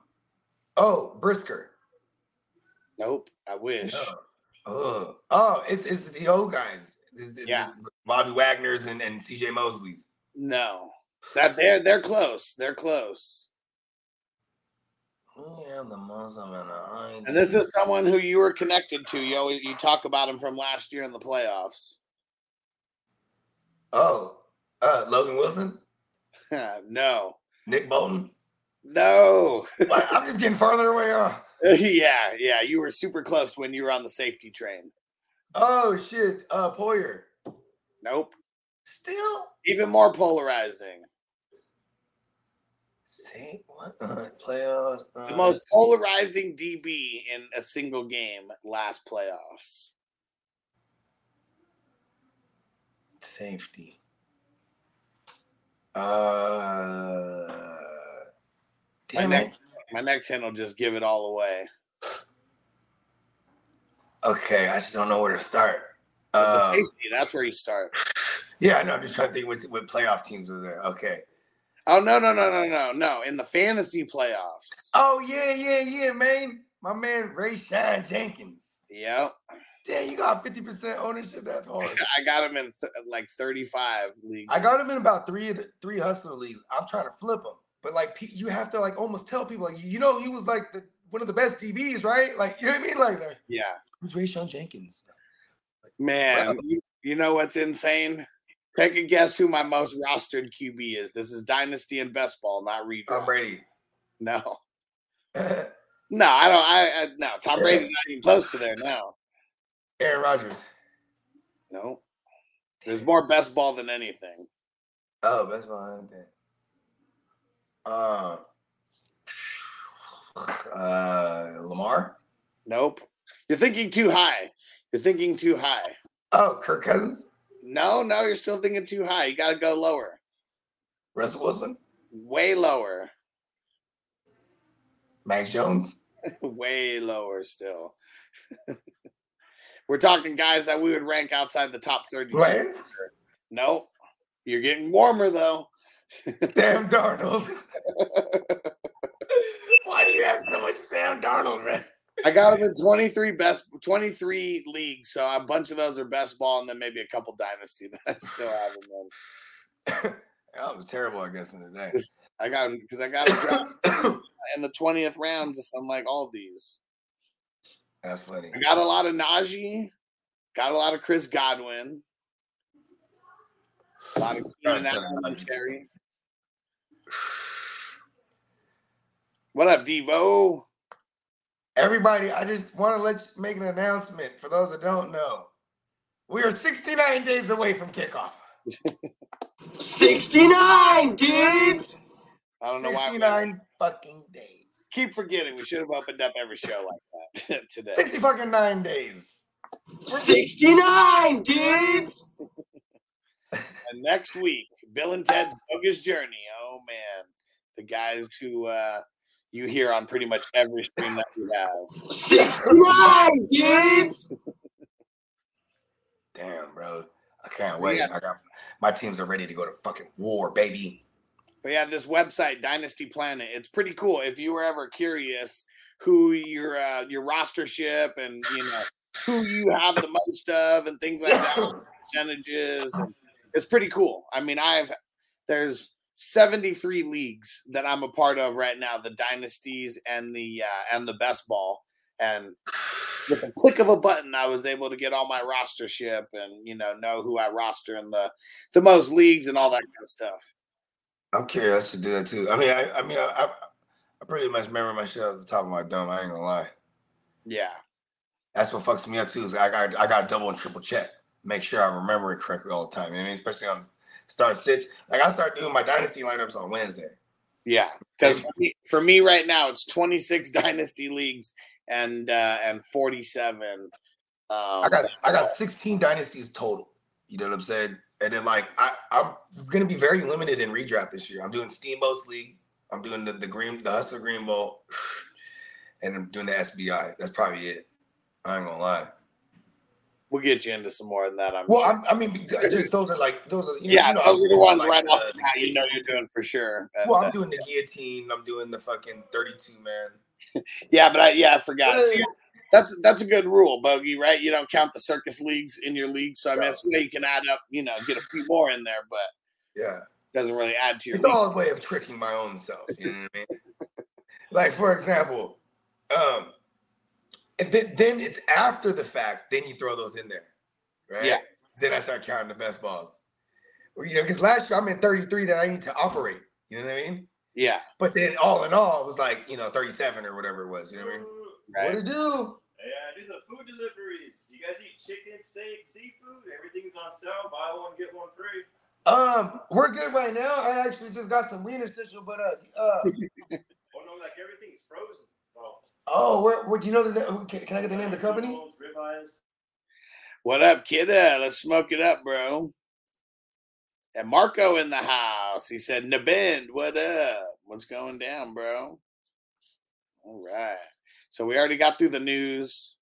Oh, Brisker. Nope. I wish. No. Oh, oh, it's it's the old guys. It's, it's Yeah. Bobby Wagner's and, and CJ Mosley's. No. That they're they're close. They're close. We have the Muslim and And this is someone who you were connected to. You always, you talk about him from last year in the playoffs. Oh, uh, Logan Wilson, no. Nick Bolton. No. I'm just getting farther away on. yeah, yeah. You were super close when you were on the safety train. Oh shit, uh, Poyer. Nope. Still. Even more polarizing. See what? Uh, playoffs. Uh, The most polarizing DB in a single game last playoffs. safety. Uh, My next, it. my next hint will just give it all away. Okay, I just don't know where to start. Um, safety, that's where you start. yeah, I know. I'm just trying to think what, what playoff teams was there. Okay. Oh no, no, no, no, no, no. In the fantasy playoffs. Oh yeah, yeah, yeah, man. My man Rayshawn Jenkins. Yep. Damn, you got 50% ownership. That's hard. I got him in th- like 35 leagues. I got him in about three of the- three hustler leagues. I'm trying to flip him, but like you have to like almost tell people like you know he was like the, one of the best DBs, right? Like you know what I mean? Like, like Yeah. who's Rayshawn Jenkins? Man, you, you know what's insane? Take a guess who my most rostered QB is. This is Dynasty and Best Ball, not redraft. Tom Brady. No. No, I don't. I, I no. Tom Brady's not even close to there now. Aaron Rodgers. No. There's more best ball than anything. Oh, best behind that. Uh, uh, Lamar. Nope. You're thinking too high. You're thinking too high. Oh, Kirk Cousins. No, no, you're still thinking too high. You got to go lower. Russell Wilson. Way lower. Max Jones. Way lower still. We're talking guys that we would rank outside the top 30. Lance. Nope. You're getting warmer though. Sam Darnold. Why do you have so much Sam Darnold, man? I got him in 23 best 23 leagues, so a bunch of those are best ball, and then maybe a couple dynasty that I still have in. That was terrible, I guess, in the day. I got him because I got him in the 20th round, just unlike all these. That's funny. I got a lot of Najee, got a lot of Chris Godwin, a lot of Keenan Allen tell and Najee. Terry. What up, Devo? Everybody, I just want to let you make an announcement for those that don't know. We are 69 days away from kickoff. 69 dudes. I don't know why. 69 fucking days. keep forgetting we should have opened up every show like that today. 60 fucking nine days. 69 dudes. And next week, Bill and Ted's Bogus Journey. Oh man, the guys who uh, you hear on pretty much every stream that we have. 69 dudes. Damn, bro. I can't wait. Yeah. I got my teams are ready to go to fucking war, baby. But yeah, this website, Dynasty Planet, it's pretty cool. If you were ever curious who your uh, your rostership and you know who you have the most of and things like that, percentages, and it's pretty cool. I mean, I've there's 73 leagues that I'm a part of right now, the dynasties and the uh, and the best ball, and with a click of a button, I was able to get all my rostership and you know know who I roster in the the most leagues and all that kind of stuff. I'm curious. I should do that too. I mean, I, I mean, I, I, I pretty much remember my shit at the top of my dome. I ain't gonna lie. Yeah. That's what fucks me up too. Is I got I got double and triple check, make sure I remember it correctly all the time. You know what I mean? Especially on start sits. Like I start doing my dynasty lineups on Wednesday. Yeah, because for me, for me right now it's 26 dynasty leagues and uh and 47. Um, I got I got 16 dynasties total. You know what I'm saying? And then like I I'm gonna be very limited in redraft this year. I'm doing Steamboats League. I'm doing the the green the Hustler Green Bowl, and I'm doing the SBI. That's probably it. I ain't gonna lie. We'll get you into some more than that. I'm Well, sure. I'm, I mean, just those are like those are you know, yeah, you know, those are the ones like, right off uh, the bat you know you're doing for sure. Well, uh, I'm doing the guillotine. I'm doing the fucking 32 man. yeah, but I, yeah, I forgot. See, that's that's a good rule, Bogey. Right? You don't count the circus leagues in your league, so I mean, it's way you can add up. You know, get a few more in there, but Yeah, doesn't really add to your. it's league. all a way of tricking my own self. You know what I mean? like for example, um, and then, then it's after the fact. Then you throw those in there, right? Yeah. Then I start counting the best balls. Well, you know, because last year I'm in 33 that I need to operate. You know what I mean? Yeah, But then all in all, it was like you know 37 or whatever it was. You know what I mean? right. What to do? Yeah, I do the food deliveries. You guys eat chicken, steak, seafood? Everything's on sale. Buy one, get one free. Um, we're good right now. I actually just got some wiener schnitzel, but uh, uh, Oh no, like everything's frozen. So oh, where? Would you know the? na- Can, can I get the name of the company? What up, kid? Uh, let's smoke it up, bro. And Marco in the house. He said, Nabend, what up? What's going down, bro? All right. So we already got through the news,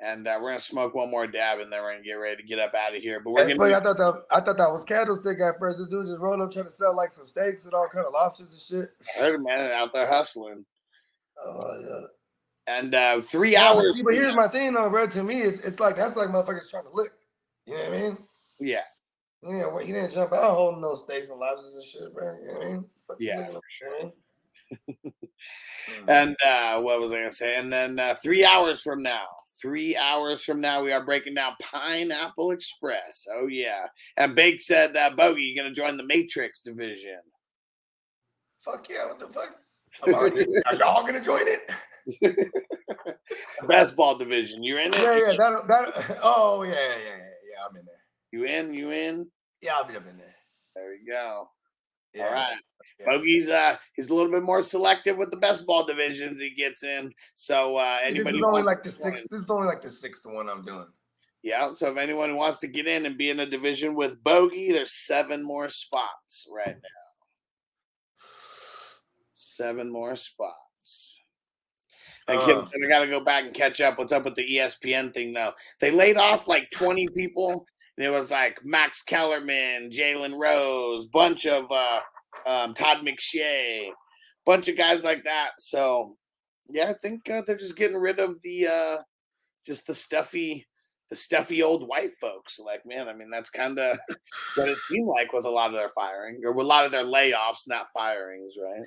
and uh, we're gonna smoke one more dab, and then we're gonna get ready to get up out of here. But we're That's gonna funny. I thought that I thought that was candlestick at first. This dude just rolled up trying to sell like some steaks and all kind of lobsters and shit. Heard a man out there hustling, Oh yeah. And uh, three Yeah, hours. but here's my thing though, bro. To me, it's, it's like that's like motherfuckers trying to lick. You know what I mean? yeah, You know, you didn't jump out holding those steaks and lobsters and shit, bro. You know what I mean? Fuck you Yeah, for sure. you know what I mean? And uh, what was I gonna say? And then uh, three hours from now, three hours from now, we are breaking down Pineapple Express. Oh yeah. And Bake said, uh, "Bogey, you gonna join the Matrix division?" Fuck yeah! What the fuck? I'm already- Are y'all gonna join it? Best ball division. You're in it? Yeah, yeah. That that. Oh yeah, yeah, yeah, yeah. I'm in there. You in? You in? Yeah, I'll be up in there. There we go. Yeah. All right. Yeah. Bogey's uh he's a little bit more selective with the best ball divisions he gets in. So uh This is only like the sixth. This is only like the sixth one I'm doing. Yeah, so if anyone wants to get in and be in a division with Bogey, there's seven more spots right now. Seven more spots. And kids, I got to go back and catch up. What's up with the ESPN thing, though? They laid off like 20 people, and it was like Max Kellerman, Jalen Rose, bunch of uh, um, Todd McShay, bunch of guys like that. So, yeah, I think uh, they're just getting rid of the uh, just the stuffy the stuffy old white folks. Like, man, I mean, that's kind of what it seemed like with a lot of their firing or with a lot of their layoffs, not firings, right?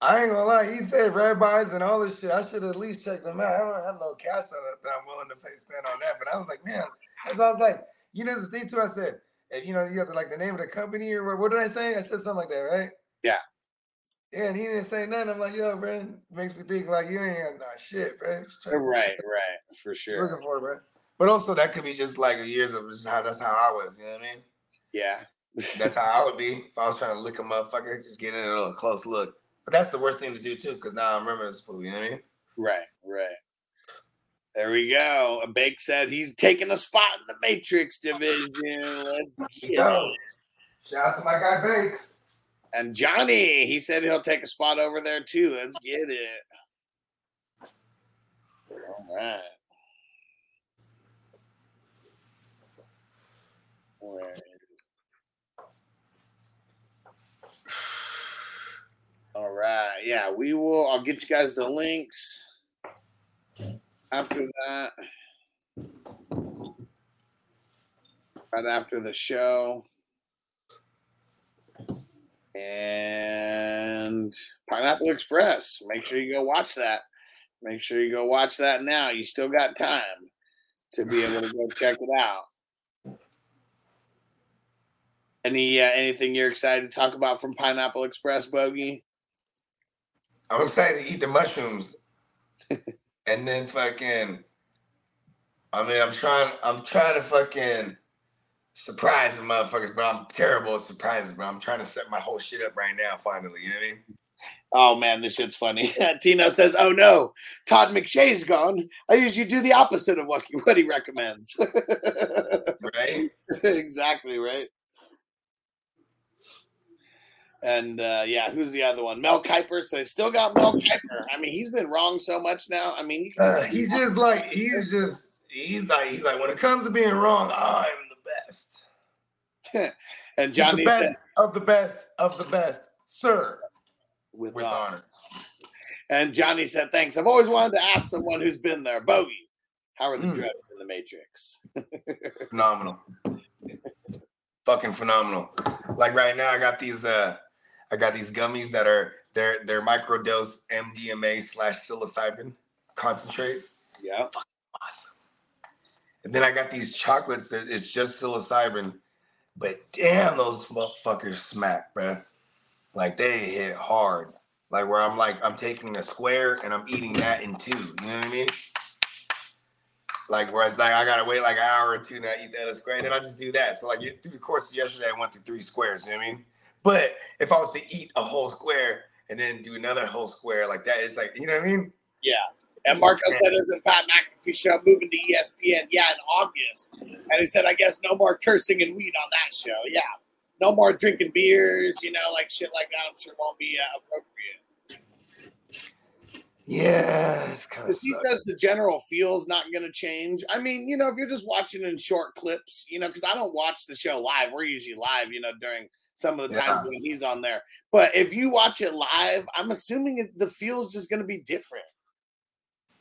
I ain't gonna lie. He said red rabbis and all this shit. I should at least check them out. I don't have no cash on it that I'm willing to pay spend on that. But I was like, man, that's why I was like, you know, the thing too. I said, if you know, you have to like the name of the company or what, what did I say? I said something like that, right? Yeah. Yeah, and he didn't say nothing. I'm like, yo, bro, makes me think like you ain't got no shit, bro. Right, right, for sure. Looking for it, bro. But also that could be just like years of just how that's how I was. You know what I mean? Yeah. That's how I would be if I was trying to lick a motherfucker. Just get in a little close look. But that's the worst thing to do too, because now I remember this food. You know what I mean? Right, right. There we go. Bake said he's taking a spot in the Matrix division. Let's get Go. it. Shout out to my guy Bakes. And Johnny, he said he'll take a spot over there too. Let's get it. All right. Where is it? All right. Yeah, we will. I'll get you guys the links after that. Right after the show. And Pineapple Express. Make sure you go watch that. Make sure you go watch that now. You still got time to be able to go check it out. Any uh, anything you're excited to talk about from Pineapple Express, Bogey? I'm excited to eat the mushrooms. and then fucking I mean I'm trying I'm trying to fucking surprise the motherfuckers, but I'm terrible at surprises, But I'm trying to set my whole shit up right now, finally. You know what I mean? Oh man, this shit's funny. Tino says, "Oh no, Todd McShay's gone. I usually do the opposite of what he, what he recommends." Right? exactly right. And uh, yeah, who's the other one? Mel Kiper. So they still got Mel Kiper. I mean, he's been wrong so much now. I mean, you can Uh, he's just like he's just he's like he's like when it comes to being wrong, I'm the best. and He's Johnny the said, best of the best of the best, sir. with, With honor. honor. And Johnny said, "Thanks. I've always wanted to ask someone who's been there, Bogey. How are the Mm. drugs in the Matrix?" Phenomenal. Fucking phenomenal. Like right now, I got these uh I got these gummies that are they're they're microdose MDMA slash psilocybin concentrate. Yeah. Awesome. And then I got these chocolates that it's just psilocybin, but damn, those motherfuckers smack, bruh. Like they hit hard. Like where I'm like, I'm taking a square and I'm eating that in two. You know what I mean? Like where it's like I gotta wait like an hour or two and I eat that other square, and then I just do that. So like through the course of yesterday, I went through three squares. You know what I mean? But if I was to eat a whole square and then do another whole square like that, it's like you know what I mean? Yeah. And Marco said, "Isn't Pat McAfee show moving to ESPN? Yeah, in August." And he said, "I guess no more cursing and weed on that show. Yeah, no more drinking beers. You know, like shit like that. I'm sure won't be uh, appropriate." Yeah, it's kind of. Because he says the general feel's not going to change. I mean, you know, if you're just watching in short clips, you know, because I don't watch the show live. We're usually live, you know, during some of the times when he's on there. But if you watch it live, I'm assuming it, the feel's just going to be different.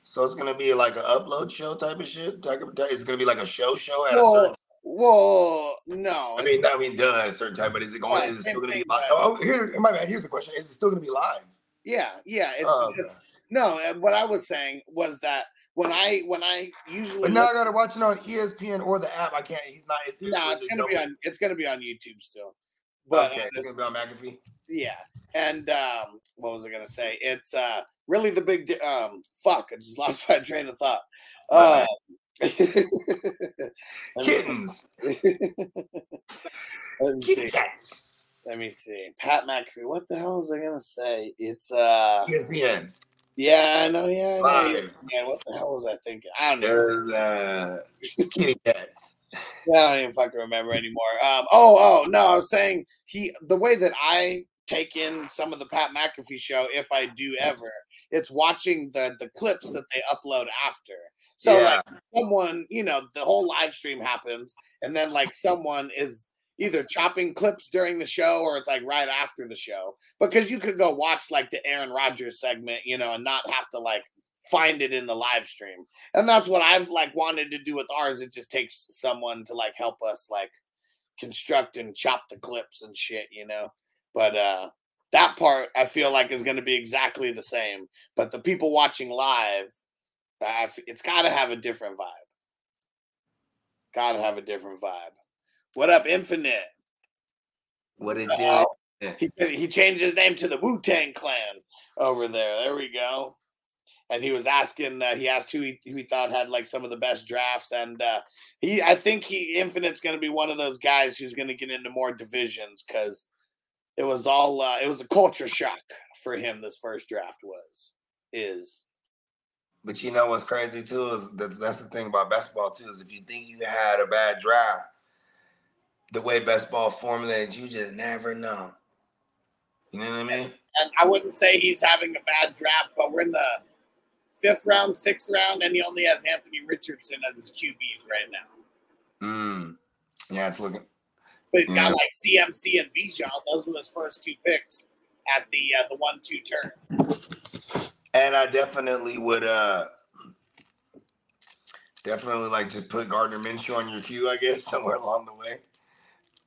So it's gonna be like an upload show type of shit. Uh, it's gonna be like a show show at a certain. well, no. I it's mean, I mean, duh, at a certain time. But is it going? Yeah, is it still gonna be live? Oh, here, my bad. Here's the question: Is it still gonna be live? Yeah, yeah. It's Oh, okay. no, what I was saying was that when I when I usually But now look- I gotta watch it on ESPN or the app. I can't. He's not. It's, no, it's gonna be on it's gonna be on YouTube still. But okay, uh, it's gonna be on McAfee. yeah, and um, what was I gonna say? It's uh really the big di- um fuck. I just lost my train of thought. Uh, see. Kittens, Let me see. Let me see. Pat McAfee. What the hell was I gonna say? It's uh ESPN. yeah, I know, yeah, I know. Yeah, what the hell was I thinking? I don't know. There's uh, kitty cats. Yeah, I don't even fucking remember anymore. Um, oh, oh no, I was saying he the way that I take in some of the Pat McAfee show, if I do ever, it's watching the the clips that they upload after. So yeah, like someone, you know, the whole live stream happens, and then like someone is either chopping clips during the show or it's like right after the show. Because you could go watch like the Aaron Rodgers segment, you know, and not have to like find it in the live stream. And that's what I've like wanted to do with ours. It just takes someone to like help us like construct and chop the clips and shit, you know. But uh that part I feel like is going to be exactly the same. But the people watching live, I f- it's got to have a different vibe. Got to have a different vibe. What up, Infinite? what it did. He said he changed his name to the Wu Tang Clan over there. There we go. And he was asking. Uh, he asked who he, who he thought had like some of the best drafts, and uh, he. I think he Infinite's going to be one of those guys who's going to get into more divisions because it was all. Uh, it was a culture shock for him. This first draft was is. But you know what's crazy too is that that's the thing about basketball too is if you think you had a bad draft, the way basketball formulated, you just never know. You know what I mean? And I wouldn't say he's having a bad draft, but we're in the fifth round, sixth round, and he only has Anthony Richardson as his QBs right now. Mm. Yeah, it's looking. But he's got Mm. like CMC and Bijan. Those were his first two picks at the uh, the one two turn. And I definitely would uh definitely like just put Gardner Minshew on your queue, I guess, somewhere along the way.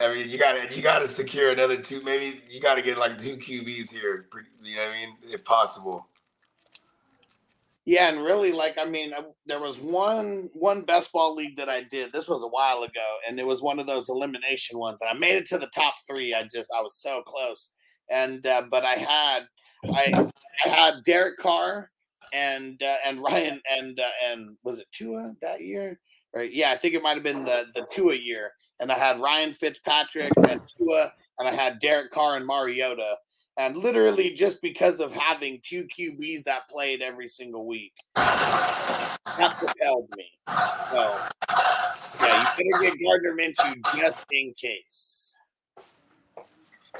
I mean, you gotta you gotta secure another two. Maybe you gotta get like two QBs here. You know what I mean? If possible. Yeah, and really, like I mean, I, there was one one best ball league that I did. This was a while ago, and it was one of those elimination ones. And I made it to the top three. I just I was so close, and uh, but I had I I had Derek Carr and uh, and Ryan and uh, and was it Tua that year? Right? Yeah, I think it might have been the the Tua year. And I had Ryan Fitzpatrick and Tua, and I had Derek Carr and Mariota. And literally, just because of having two QBs that played every single week, that propelled me. So, yeah, you better get Gardner Minshew just in case.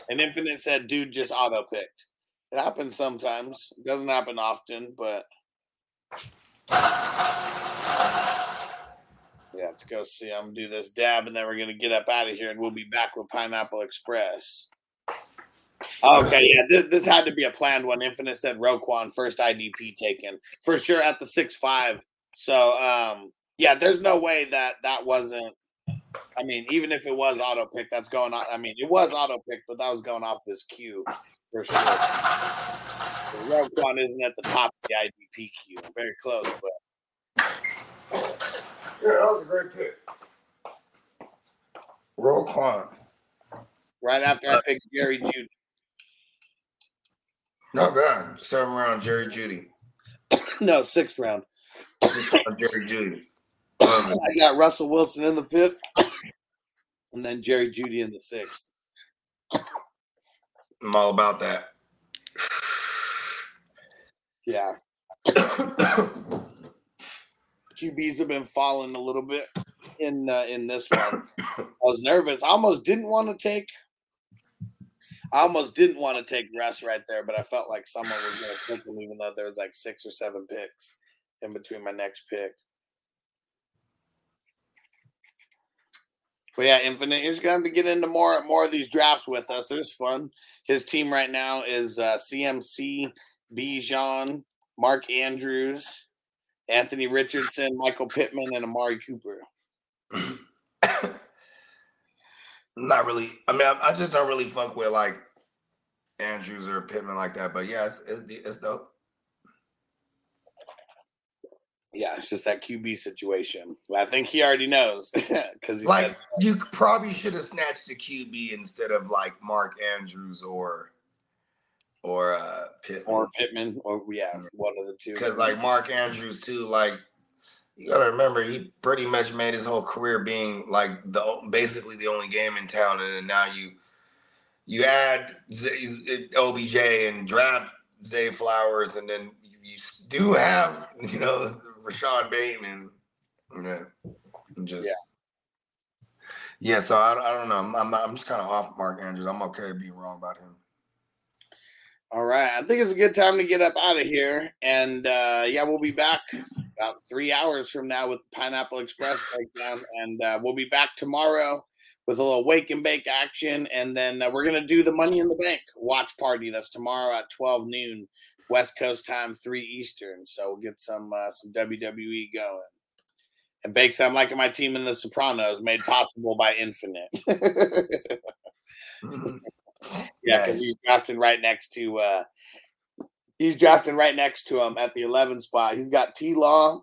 And Infinite said, dude just auto picked. It happens sometimes. It doesn't happen often, but yeah, let's go see. I'm gonna do this dab, and then we're gonna get up out of here, and we'll be back with Pineapple Express. Okay, yeah, this, this had to be a planned one. Infinite said Roquan first IDP taken for sure at the six five. So, um, yeah, there's no way that that wasn't. I mean, even if it was auto pick, that's going on. I mean, it was auto pick, but that was going off this queue for sure. Roquan isn't at the top of the IDP queue. Very close, but Yeah, that was a great pick. Roquan. right after I picked Jerry Jeudy. Not bad. Seven round Jerry Jeudy. No, sixth round. Six round Jerry Jeudy. I got Russell Wilson in the fifth, and then Jerry Jeudy in the sixth. I'm all about that. Yeah, QBs have been falling a little bit in uh, in this one. I was nervous. I almost didn't want to take. I almost didn't want to take Russ right there, but I felt like someone was going to pick him, even though there was like six or seven picks in between my next pick. But yeah, Infinite is going to get into more more of these drafts with us. It's fun. His team right now is uh, CMC, Bijan, Mark Andrews, Anthony Richardson, Michael Pittman, and Amari Cooper. Not really. I mean, I, I just don't really fuck with like Andrews or Pittman like that. But yeah, it's it's, it's dope. Yeah, it's just that QB situation. I think he already knows because Like said you probably should have snatched the QB instead of like Mark Andrews or or uh Pittman. or Pittman, or yeah, one of the two. because like Mark Andrews too, like you gotta remember he pretty much made his whole career being like the basically the only game in town, and then now you you add OBJ and draft Zay Flowers, and then you, do have you know Rashod Bateman, yeah, and just yeah. so I, I don't know. I'm I'm, not, I'm just kind of off Mark Andrews. I'm okay being wrong about him. All right, I think it's a good time to get up out of here, and uh, yeah, we'll be back about three hours from now with Pineapple Express breakdown, and uh, we'll be back tomorrow with a little wake and bake action, and then uh, we're gonna do the Money in the Bank watch party. That's tomorrow at twelve noon West Coast time, three Eastern. So we'll get some uh, some WWE going. And Bakes, I'm liking my team in The Sopranos, made possible by Infinite. Yeah, because he's drafting right next to uh he's drafting right next to him at the 11 spot. He's got T Law,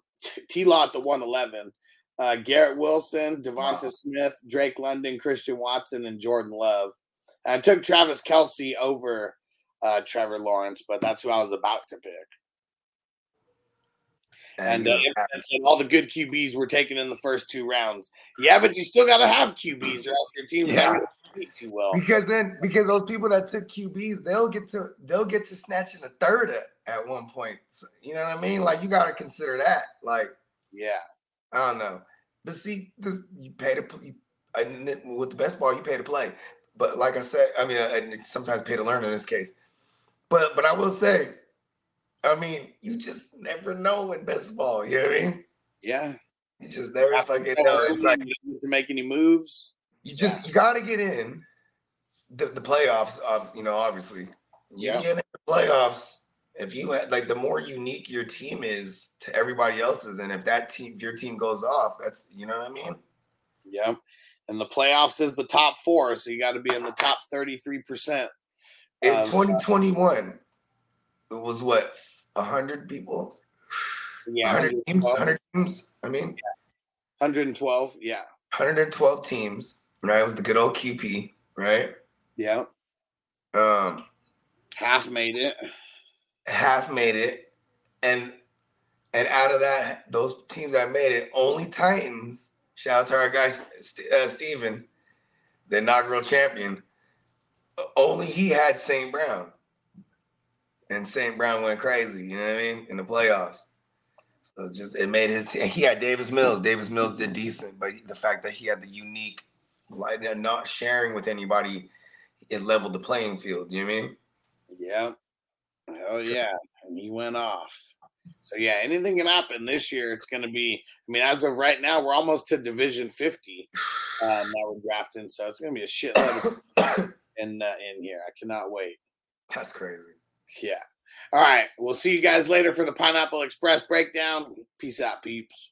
T Law at the 111, uh Garrett Wilson, DeVonta Smith, Drake London, Christian Watson, and Jordan Love. And I took Travis Kelce over uh Trevor Lawrence, but that's who I was about to pick. And you uh, all the good QBs were taken in the first two rounds. Yeah, but you still got to have QBs, or else your team's Yeah. not too well. because then because those people that took QBs, they'll get to they'll get to snatching a third at, at one point. So, you know what I mean? Like you got to consider that. Like Yeah, I don't know, but see, this you pay to pl- you, and it- with the best ball, you pay to play. But like I said, I mean, and sometimes pay to learn in this case. But but I will say, I mean, you just never know in best ball. You know what I mean? yeah. You just never fucking So know. It's like you don't need to make any moves. You just you got to get in the, the playoffs. Uh, you know, obviously, you Yeah. get in the playoffs. If you had, like, the more unique your team is to everybody else's, and if that team, if your team goes off, that's you know what I mean. Yeah, and the playoffs is the top four, so you got to be in the top thirty-three percent. In Um, 2021, it was what hundred people, Yeah, 100 teams, 100 teams. I mean, 112. Yeah, 112 teams. Right, it was the good old QP. Right, yeah. um, Half made it. half made it, and and out of that, those teams that made it, only Titans. Shout out to our guy St- uh, Steven, the inaugural champion. Only he had St. Brown, and St. Brown went crazy. You know what I mean in the playoffs. So just it made his. He had Davis Mills. Davis Mills did decent, but the fact that he had the unique, like not sharing with anybody, it leveled the playing field. You know what I mean? Yeah. Oh yeah, and he went off. So yeah, anything can happen this year. It's going to be. I mean, as of right now, we're almost to Division 50. Um, now we're drafting, so it's going to be a shitload of in uh, in here. I cannot wait. That's crazy. Yeah. All right. We'll see you guys later for the Pineapple Express breakdown. Peace out, peeps.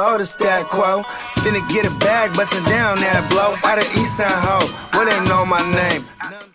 You the stat quo. Finna get a bag, bustin' down that blow. Out of East Side Ho, where they know my name.